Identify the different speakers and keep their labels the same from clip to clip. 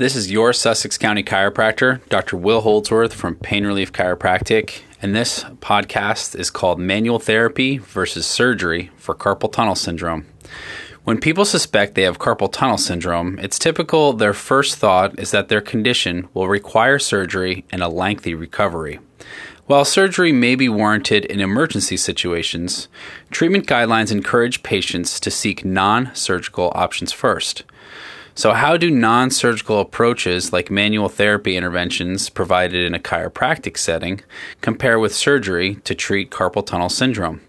Speaker 1: This is your Sussex County chiropractor, Dr. Will Holdsworth from Pain Relief Chiropractic, and this podcast is called Manual Therapy versus Surgery for Carpal Tunnel Syndrome. When people suspect they have carpal tunnel syndrome, it's typical their first thought is that their condition will require surgery and a lengthy recovery. While surgery may be warranted in emergency situations, treatment guidelines encourage patients to seek non surgical options first. So, how do non surgical approaches like manual therapy interventions provided in a chiropractic setting compare with surgery to treat carpal tunnel syndrome?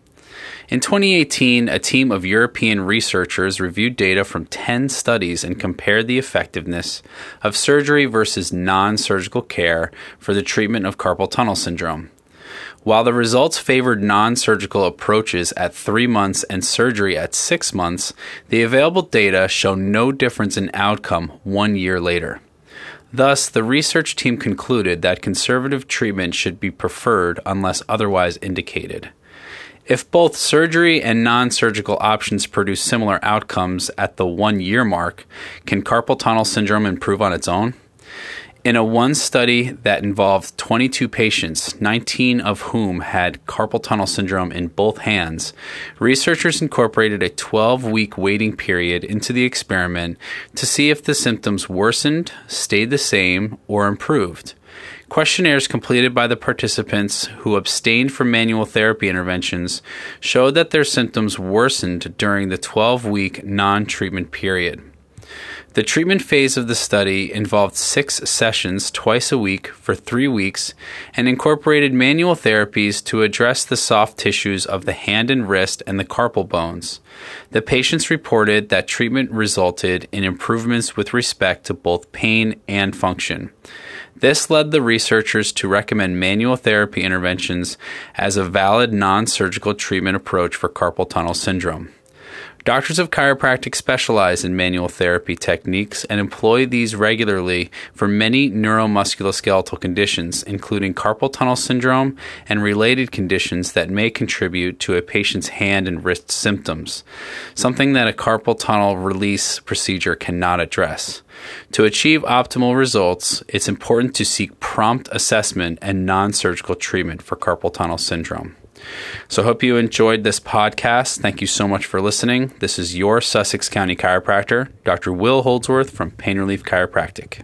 Speaker 1: In 2018, a team of European researchers reviewed data from 10 studies and compared the effectiveness of surgery versus non surgical care for the treatment of carpal tunnel syndrome. While the results favored non surgical approaches at three months and surgery at six months, the available data show no difference in outcome one year later. Thus, the research team concluded that conservative treatment should be preferred unless otherwise indicated. If both surgery and non surgical options produce similar outcomes at the one year mark, can carpal tunnel syndrome improve on its own? In a one study that involved 22 patients, 19 of whom had carpal tunnel syndrome in both hands, researchers incorporated a 12 week waiting period into the experiment to see if the symptoms worsened, stayed the same, or improved. Questionnaires completed by the participants who abstained from manual therapy interventions showed that their symptoms worsened during the 12 week non treatment period. The treatment phase of the study involved six sessions twice a week for three weeks and incorporated manual therapies to address the soft tissues of the hand and wrist and the carpal bones. The patients reported that treatment resulted in improvements with respect to both pain and function. This led the researchers to recommend manual therapy interventions as a valid non surgical treatment approach for carpal tunnel syndrome. Doctors of chiropractic specialize in manual therapy techniques and employ these regularly for many neuromusculoskeletal conditions, including carpal tunnel syndrome and related conditions that may contribute to a patient's hand and wrist symptoms, something that a carpal tunnel release procedure cannot address. To achieve optimal results, it's important to seek prompt assessment and non surgical treatment for carpal tunnel syndrome. So, hope you enjoyed this podcast. Thank you so much for listening. This is your Sussex County chiropractor, Dr. Will Holdsworth from Pain Relief Chiropractic.